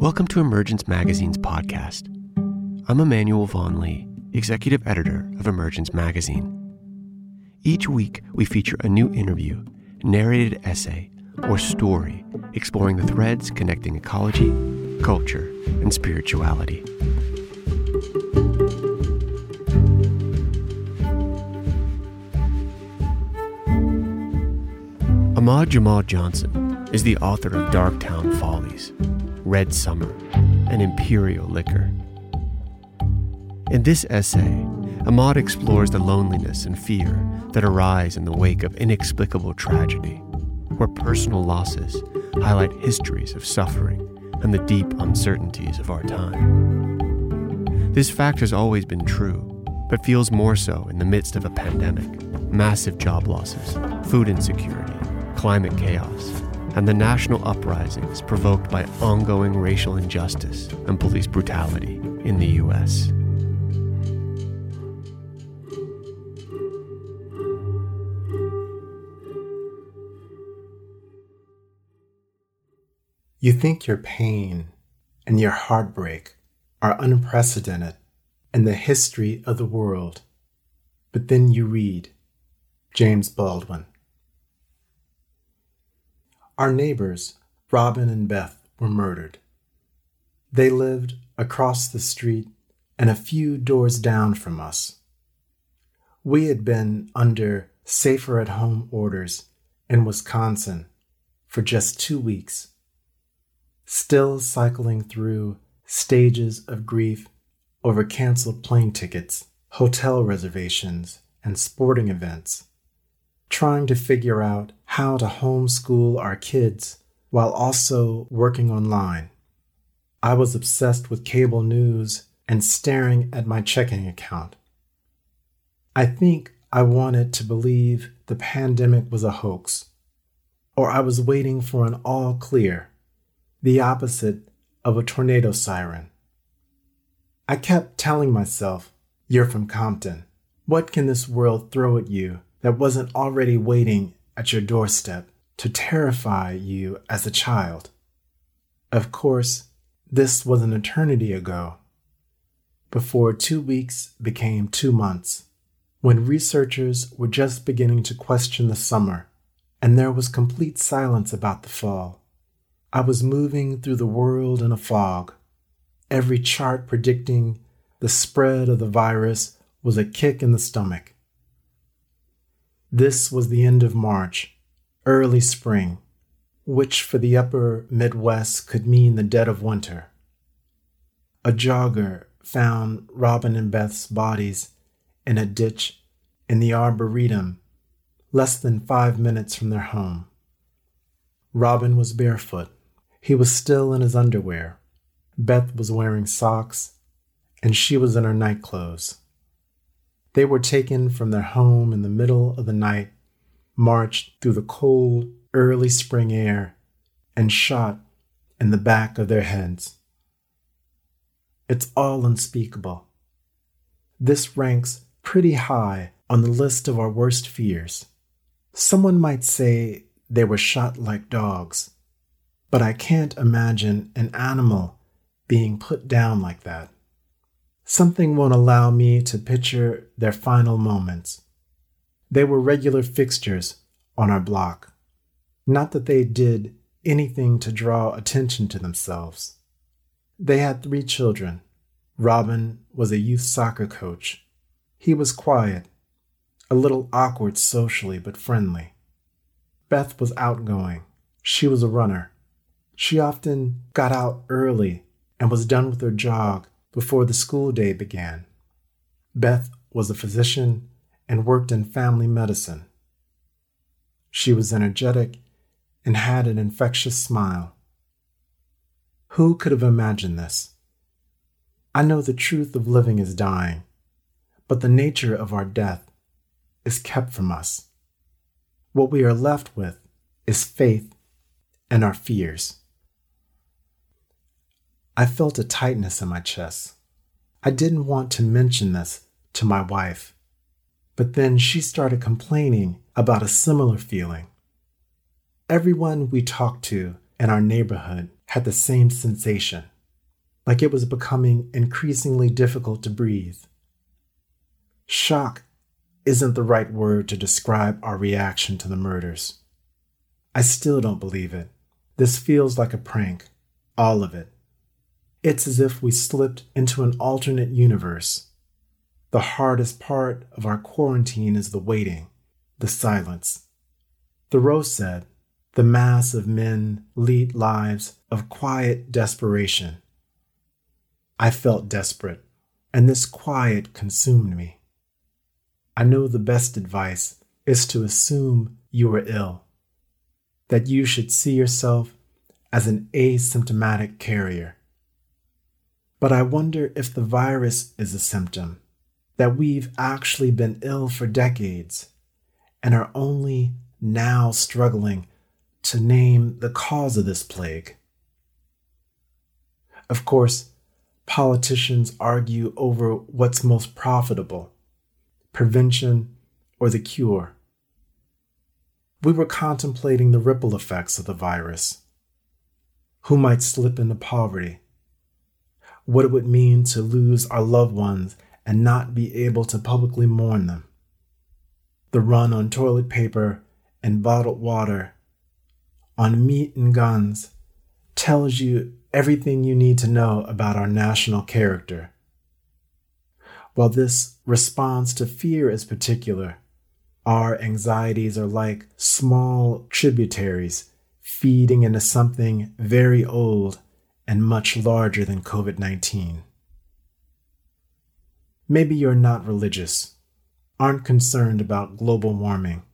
Welcome to Emergence Magazine's podcast. I'm Emmanuel Vaughan Lee, executive editor of Emergence Magazine. Each week, we feature a new interview, narrated essay, or story exploring the threads connecting ecology, culture, and spirituality. Amaud Jamaul Johnson is the author of Darktown Follies, Red Summer, an Imperial Liquor. In this essay, Amaud explores the loneliness and fear that arise in the wake of inexplicable tragedy, where personal losses highlight histories of suffering and the deep uncertainties of our time. This fact has always been true, but feels more so in the midst of a pandemic, massive job losses, food insecurity, climate chaos, and the national uprisings provoked by ongoing racial injustice and police brutality in the U.S. You think your pain and your heartbreak are unprecedented in the history of the world, but then you read James Baldwin. Our neighbors, Robin and Beth, were murdered. They lived across the street and a few doors down from us. We had been under safer at home orders in Wisconsin for just two weeks still cycling through stages of grief over canceled plane tickets, hotel reservations, and sporting events, trying to figure out how to homeschool our kids while also working online. I was obsessed with cable news and staring at my checking account. I think I wanted to believe the pandemic was a hoax, or I was waiting for an all clear the opposite of a tornado siren. I kept telling myself, You're from Compton. What can this world throw at you that wasn't already waiting at your doorstep to terrify you as a child? Of course, this was an eternity ago, before two weeks became two months, when researchers were just beginning to question the summer, and there was complete silence about the fall. I was moving through the world in a fog. Every chart predicting the spread of the virus was a kick in the stomach. This was the end of March, early spring, which for the upper Midwest could mean the dead of winter. A jogger found Robin and Beth's bodies in a ditch in the Arboretum, less than five minutes from their home. Robin was barefoot. He was still in his underwear. Beth was wearing socks, and she was in her nightclothes. They were taken from their home in the middle of the night, marched through the cold, early spring air, and shot in the back of their heads. It's all unspeakable. This ranks pretty high on the list of our worst fears. Someone might say they were shot like dogs but I can't imagine an animal being put down like that. Something won't allow me to picture their final moments. They were regular fixtures on our block. Not that they did anything to draw attention to themselves. They had three children. Robin was a youth soccer coach. He was quiet, a little awkward socially, but friendly. Beth was outgoing. She was a runner. She often got out early and was done with her jog before the school day began. Beth was a physician and worked in family medicine. She was energetic and had an infectious smile. Who could have imagined this? I know the truth of living is dying, but the nature of our death is kept from us. What we are left with is faith and our fears. I felt a tightness in my chest. I didn't want to mention this to my wife, but then she started complaining about a similar feeling. Everyone we talked to in our neighborhood had the same sensation, like it was becoming increasingly difficult to breathe. Shock isn't the right word to describe our reaction to the murders. I still don't believe it. This feels like a prank, all of it. It's as if we slipped into an alternate universe. The hardest part of our quarantine is the waiting, the silence. Thoreau said, The mass of men lead lives of quiet desperation. I felt desperate, and this quiet consumed me. I know the best advice is to assume you are ill, that you should see yourself as an asymptomatic carrier. But I wonder if the virus is a symptom, that we've actually been ill for decades and are only now struggling to name the cause of this plague. Of course, politicians argue over what's most profitable prevention or the cure. We were contemplating the ripple effects of the virus. Who might slip into poverty? What it would mean to lose our loved ones and not be able to publicly mourn them. The run on toilet paper and bottled water, on meat and guns, tells you everything you need to know about our national character. While this response to fear is particular, our anxieties are like small tributaries feeding into something very old and much larger than COVID 19. Maybe you're not religious, aren't concerned about global warming.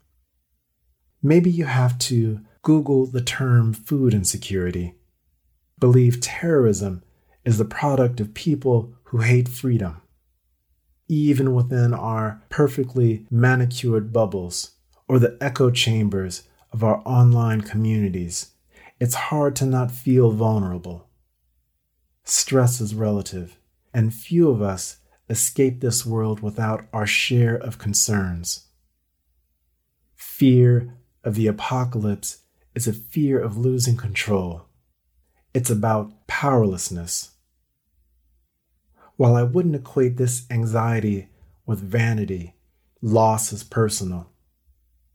Maybe you have to Google the term food insecurity, believe terrorism is the product of people who hate freedom even within our perfectly manicured bubbles or the echo chambers of our online communities, it's hard to not feel vulnerable. Stress is relative, and few of us escape this world without our share of concerns. Fear of the apocalypse is a fear of losing control. It's about powerlessness while I wouldn't equate this anxiety with vanity, loss is personal.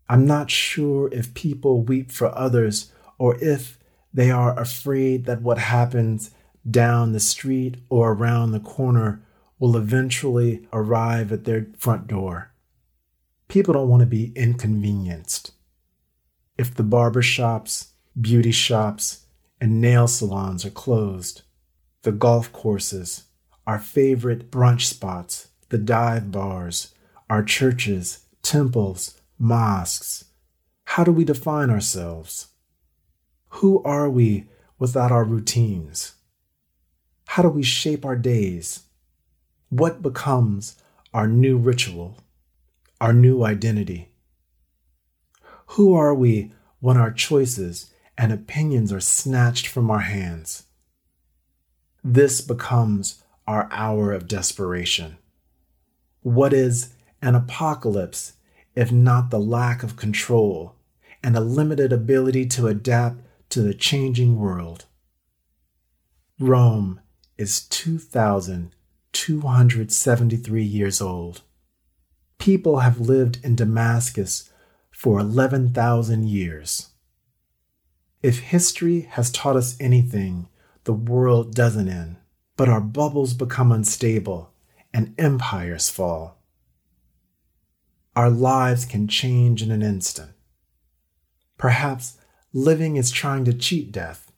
I'm not sure if people weep for others or if they are afraid that what happens down the street or around the corner will eventually arrive at their front door. People don't want to be inconvenienced. If the barber shops, beauty shops, and nail salons are closed, the golf courses, our favorite brunch spots, the dive bars, our churches, temples, mosques. How do we define ourselves? Who are we without our routines? How do we shape our days? What becomes our new ritual, our new identity? Who are we when our choices and opinions are snatched from our hands? This becomes our hour of desperation. What is an apocalypse if not the lack of control and a limited ability to adapt to the changing world? Rome is 2,273 years old. People have lived in Damascus for 11,000 years. If history has taught us anything the world doesn't end, but our bubbles become unstable and empires fall. Our lives can change in an instant. Perhaps living is trying to cheat death.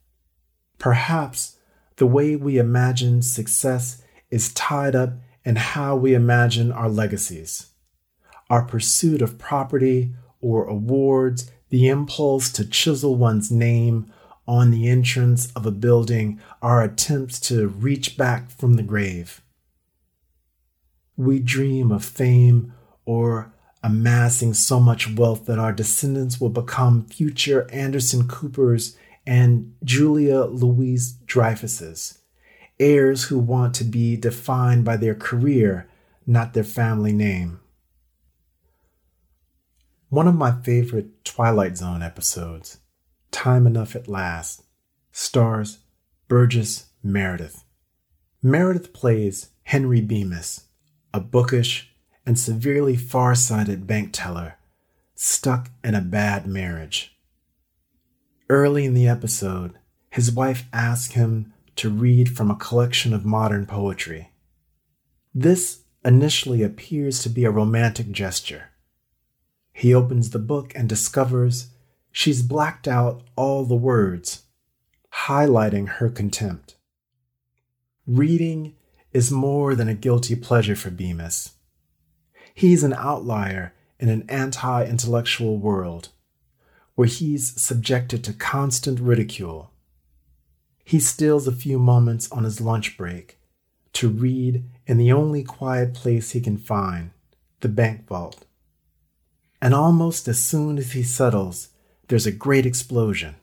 Perhaps the way we imagine success is tied up in how we imagine our legacies. Our pursuit of property or awards, the impulse to chisel one's name on the entrance of a building are attempts to reach back from the grave. We dream of fame or amassing so much wealth that our descendants will become future Anderson Coopers and Julia Louise Dreyfus's, heirs who want to be defined by their career, not their family name. One of my favorite Twilight Zone episodes Time Enough at Last stars Burgess Meredith. Meredith plays Henry Bemis, a bookish and severely far-sighted bank teller stuck in a bad marriage. Early in the episode, his wife asks him to read from a collection of modern poetry. This initially appears to be a romantic gesture. He opens the book and discovers she's blacked out all the words, highlighting her contempt. Reading is more than a guilty pleasure for Bemis. He's an outlier in an anti intellectual world where he's subjected to constant ridicule. He steals a few moments on his lunch break to read in the only quiet place he can find, the bank vault. And almost as soon as he settles, there's a great explosion.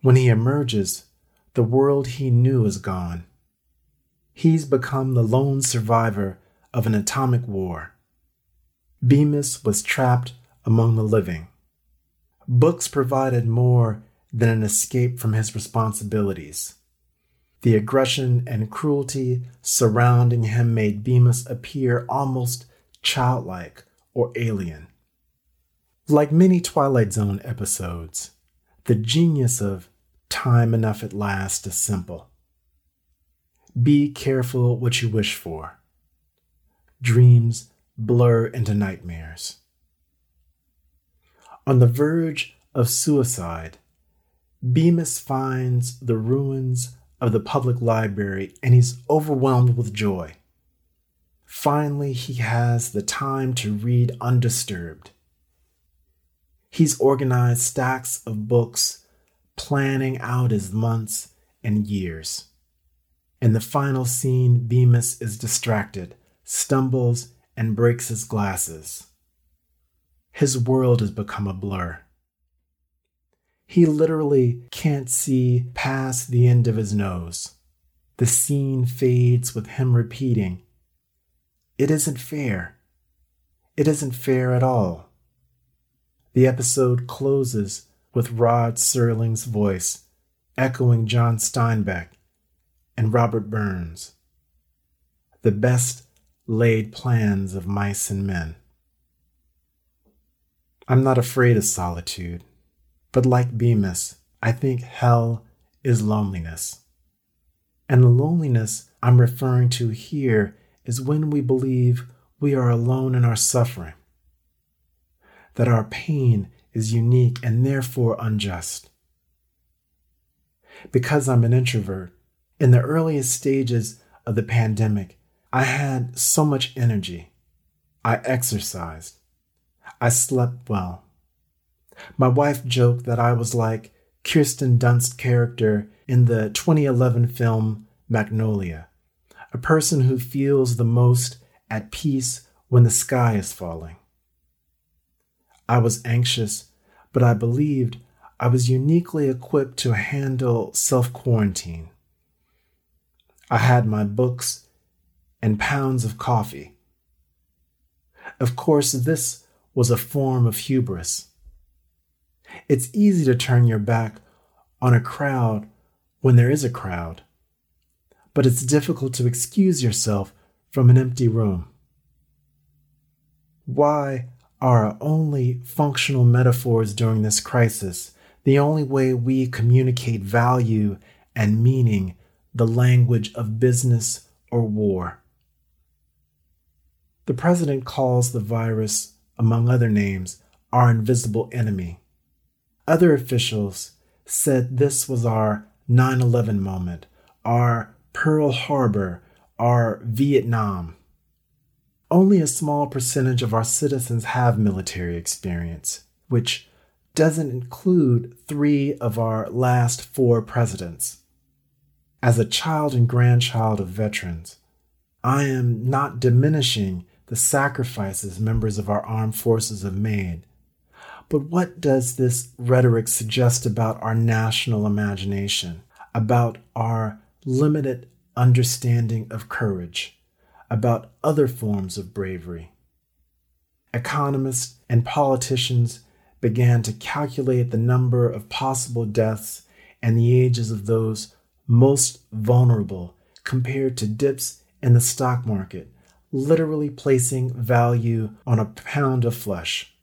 When he emerges, the world he knew is gone. He's become the lone survivor of an atomic war. Bemis was trapped among the living. Books provided more than an escape from his responsibilities. The aggression and cruelty surrounding him made Bemis appear almost childlike or alien. Like many Twilight Zone episodes, the genius of Time Enough at Last is simple. Be careful what you wish for. Dreams blur into nightmares. On the verge of suicide, Bemis finds the ruins of the public library and he's overwhelmed with joy. Finally, he has the time to read undisturbed. He's organized stacks of books, planning out his months and years. In the final scene, Bemis is distracted, stumbles, and breaks his glasses. His world has become a blur. He literally can't see past the end of his nose. The scene fades with him repeating, It isn't fair. It isn't fair at all. The episode closes with Rod Serling's voice echoing John Steinbeck and Robert Burns. The best laid plans of mice and men. I'm not afraid of solitude. But like Bemis, I think hell is loneliness. And the loneliness I'm referring to here is when we believe we are alone in our suffering, that our pain is unique and therefore unjust. Because I'm an introvert, in the earliest stages of the pandemic, I had so much energy. I exercised. I slept well. My wife joked that I was like Kirsten Dunst's character in the 2011 film Melancholia, a person who feels the most at peace when the sky is falling. I was anxious, but I believed I was uniquely equipped to handle self quarantine. I had my books and pounds of coffee. Of course, this was a form of hubris. It's easy to turn your back on a crowd when there is a crowd, but it's difficult to excuse yourself from an empty room. Why are our only functional metaphors during this crisis the only way we communicate value and meaning the language of business or war? The president calls the virus, among other names, our invisible enemy. Other officials said this was our 9 11 moment, our Pearl Harbor, our Vietnam. Only a small percentage of our citizens have military experience, which doesn't include three of our last four presidents. As a child and grandchild of veterans, I am not diminishing the sacrifices members of our armed forces have made but what does this rhetoric suggest about our national imagination, about our limited understanding of courage, about other forms of bravery? Economists and politicians began to calculate the number of possible deaths and the ages of those most vulnerable compared to dips in the stock market, literally placing value on a pound of flesh.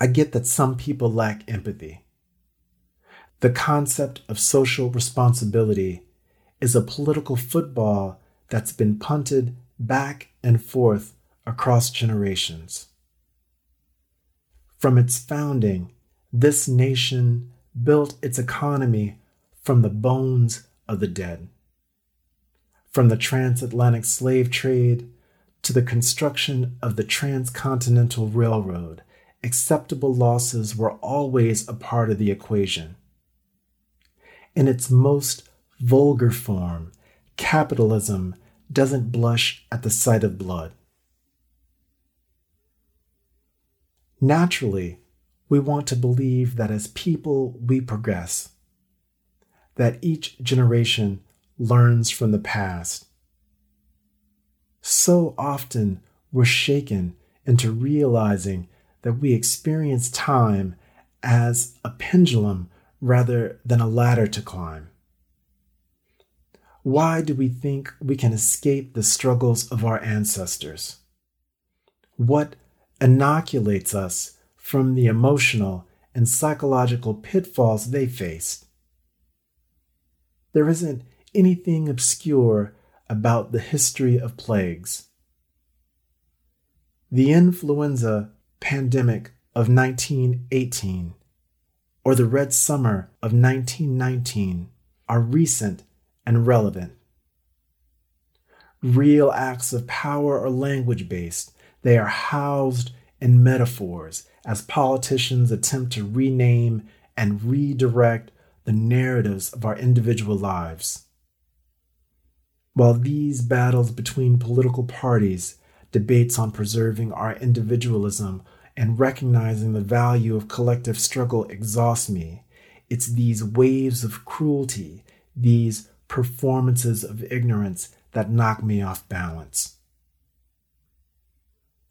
I get that some people lack empathy. The concept of social responsibility is a political football that's been punted back and forth across generations. From its founding, this nation built its economy from the bones of the dead. From the transatlantic slave trade to the construction of the transcontinental railroad, acceptable losses were always a part of the equation. In its most vulgar form, capitalism doesn't blush at the sight of blood. Naturally, we want to believe that as people we progress, that each generation learns from the past. So often we're shaken into realizing that we experience time as a pendulum rather than a ladder to climb. Why do we think we can escape the struggles of our ancestors? What inoculates us from the emotional and psychological pitfalls they faced? There isn't anything obscure about the history of plagues. The influenza pandemic of 1918 or the Red Summer of 1919 are recent and relevant. Real acts of power are language based, they are housed in metaphors as politicians attempt to rename and redirect the narratives of our individual lives. While these battles between political parties, debates on preserving our individualism, and recognizing the value of collective struggle exhaust me, it's these waves of cruelty, these performances of ignorance that knock me off balance.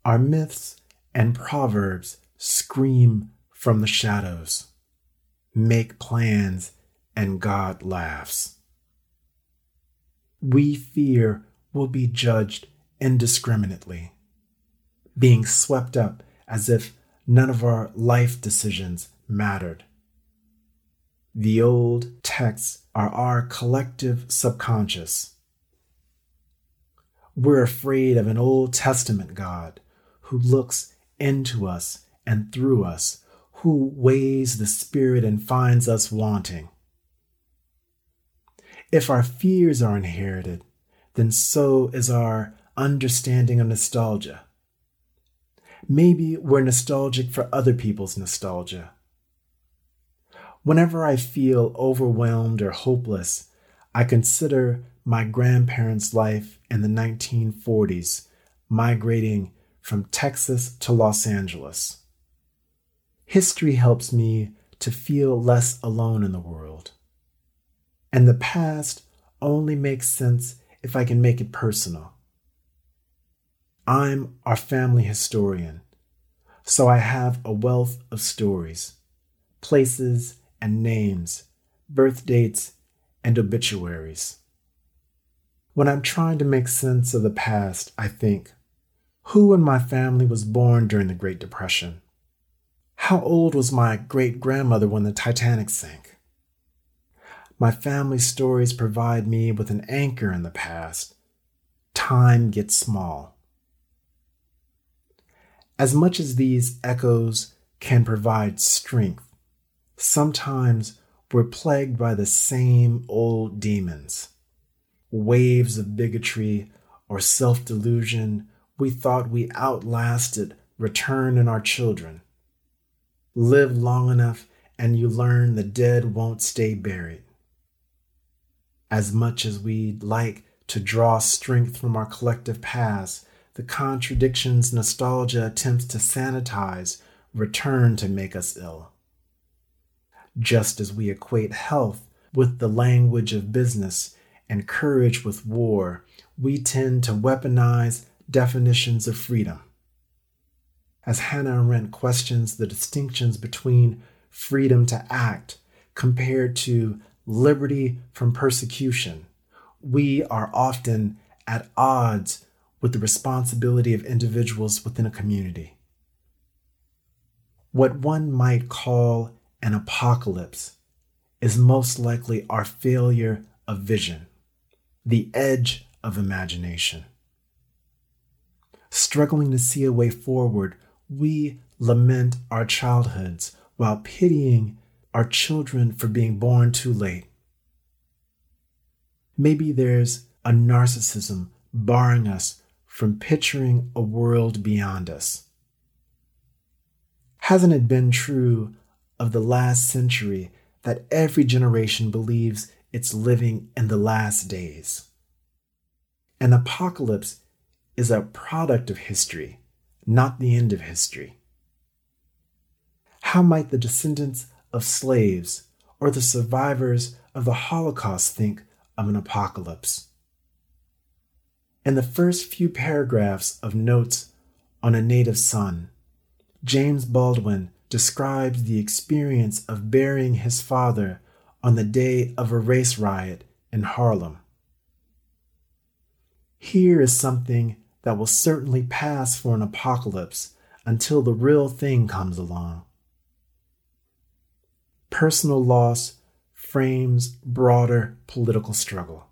Our myths and proverbs scream from the shadows, make plans, and God laughs. We fear will be judged indiscriminately, being swept up as if none of our life decisions mattered. The old texts are our collective subconscious. We're afraid of an Old Testament God who looks into us and through us, who weighs the spirit and finds us wanting. If our fears are inherited, then so is our understanding of nostalgia. Maybe we're nostalgic for other people's nostalgia. Whenever I feel overwhelmed or hopeless, I consider my grandparents' life in the 1940s, migrating from Texas to Los Angeles. History helps me to feel less alone in the world. And the past only makes sense if I can make it personal. I'm our family historian, so I have a wealth of stories, places, and names, birth dates, and obituaries. When I'm trying to make sense of the past, I think, who in my family was born during the Great Depression? How old was my great grandmother when the Titanic sank? My family stories provide me with an anchor in the past. Time gets small. As much as these echoes can provide strength, sometimes we're plagued by the same old demons. Waves of bigotry or self delusion we thought we outlasted return in our children. Live long enough and you learn the dead won't stay buried. As much as we'd like to draw strength from our collective past, the contradictions nostalgia attempts to sanitize return to make us ill just as we equate health with the language of business and courage with war, we tend to weaponize definitions of freedom. As Hannah Arendt questions the distinctions between freedom to act compared to liberty from persecution, we are often at odds with the responsibility of individuals within a community. What one might call an apocalypse is most likely our failure of vision, the edge of imagination. Struggling to see a way forward, we lament our childhoods while pitying our children for being born too late. Maybe there's a narcissism barring us from picturing a world beyond us. Hasn't it been true of the last century that every generation believes it's living in the last days? An apocalypse is a product of history, not the end of history. How might the descendants of slaves or the survivors of the Holocaust think of an apocalypse? In the first few paragraphs of Notes on a Native Son, James Baldwin describes the experience of burying his father on the day of a race riot in Harlem. Here is something that will certainly pass for an apocalypse until the real thing comes along. Personal loss frames broader political struggle.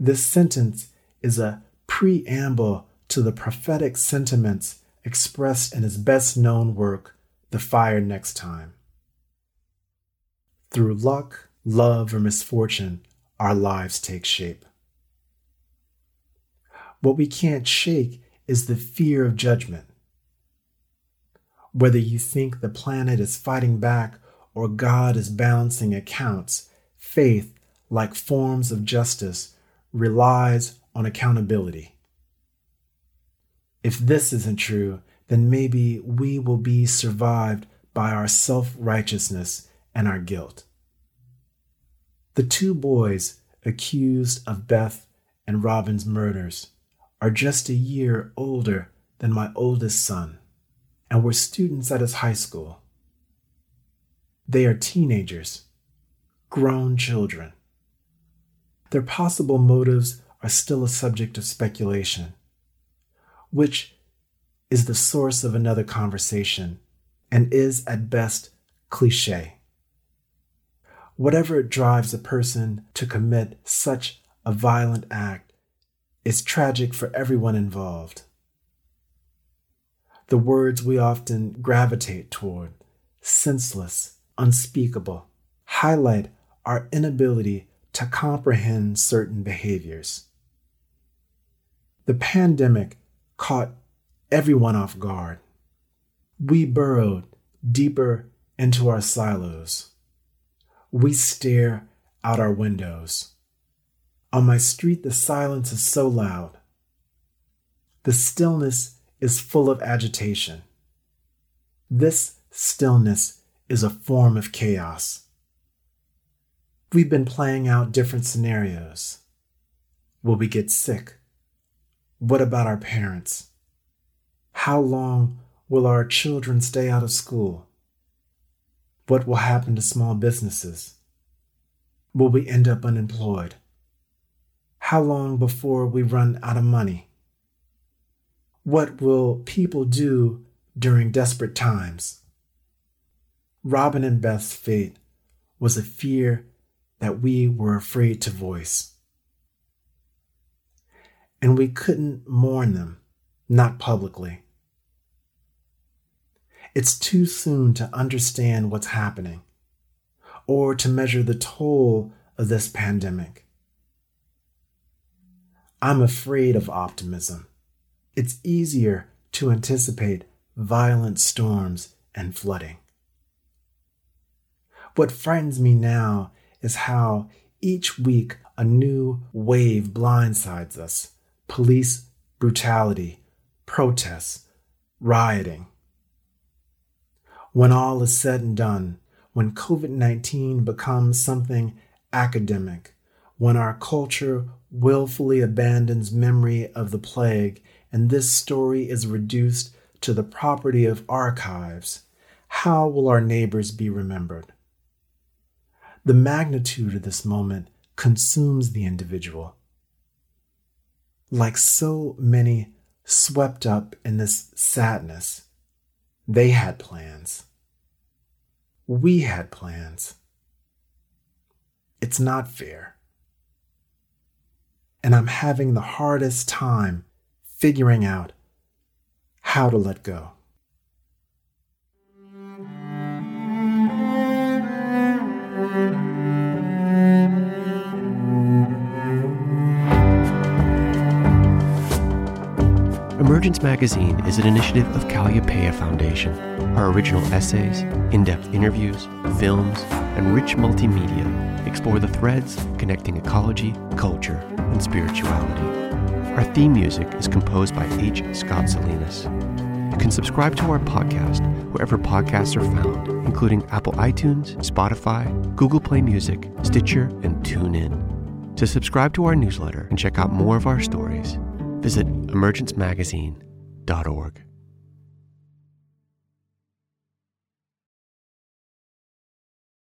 This sentence is a preamble to the prophetic sentiments expressed in his best known work, The Fire Next Time. Through luck, love, or misfortune, our lives take shape. What we can't shake is the fear of judgment. Whether you think the planet is fighting back or God is balancing accounts, faith, like forms of justice, relies on accountability. If this isn't true, then maybe we will be survived by our self righteousness and our guilt. The two boys accused of Beth and Robin's murders are just a year older than my oldest son and were students at his high school. They are teenagers, grown children. Their possible motives are still a subject of speculation, which is the source of another conversation and is at best cliche. Whatever drives a person to commit such a violent act is tragic for everyone involved. The words we often gravitate toward, senseless, unspeakable, highlight our inability to comprehend certain behaviors. The pandemic caught everyone off guard. We burrowed deeper into our silos. We stare out our windows. On my street, the silence is so loud. The stillness is full of agitation. This stillness is a form of chaos. We've been playing out different scenarios. Will we get sick? What about our parents? How long will our children stay out of school? What will happen to small businesses? Will we end up unemployed? How long before we run out of money? What will people do during desperate times? Robin and Beth's fate was a fear that we were afraid to voice. And we couldn't mourn them, not publicly. It's too soon to understand what's happening or to measure the toll of this pandemic. I'm afraid of optimism. It's easier to anticipate violent storms and flooding. What frightens me now is how each week a new wave blindsides us police brutality, protests, rioting. When all is said and done, when COVID 19 becomes something academic, when our culture willfully abandons memory of the plague and this story is reduced to the property of archives, how will our neighbors be remembered? The magnitude of this moment consumes the individual. Like so many swept up in this sadness, they had plans. We had plans. It's not fair. And I'm having the hardest time figuring out how to let go. Emergence Magazine is an initiative of Kalliopeia Foundation. Our original essays, in depth interviews, films, and rich multimedia explore the threads connecting ecology, culture, and spirituality. Our theme music is composed by H. Scott Salinas. You can subscribe to our podcast wherever podcasts are found, including Apple iTunes, Spotify, Google Play Music, Stitcher, and TuneIn. To subscribe to our newsletter and check out more of our stories, visit emergencemagazine.org.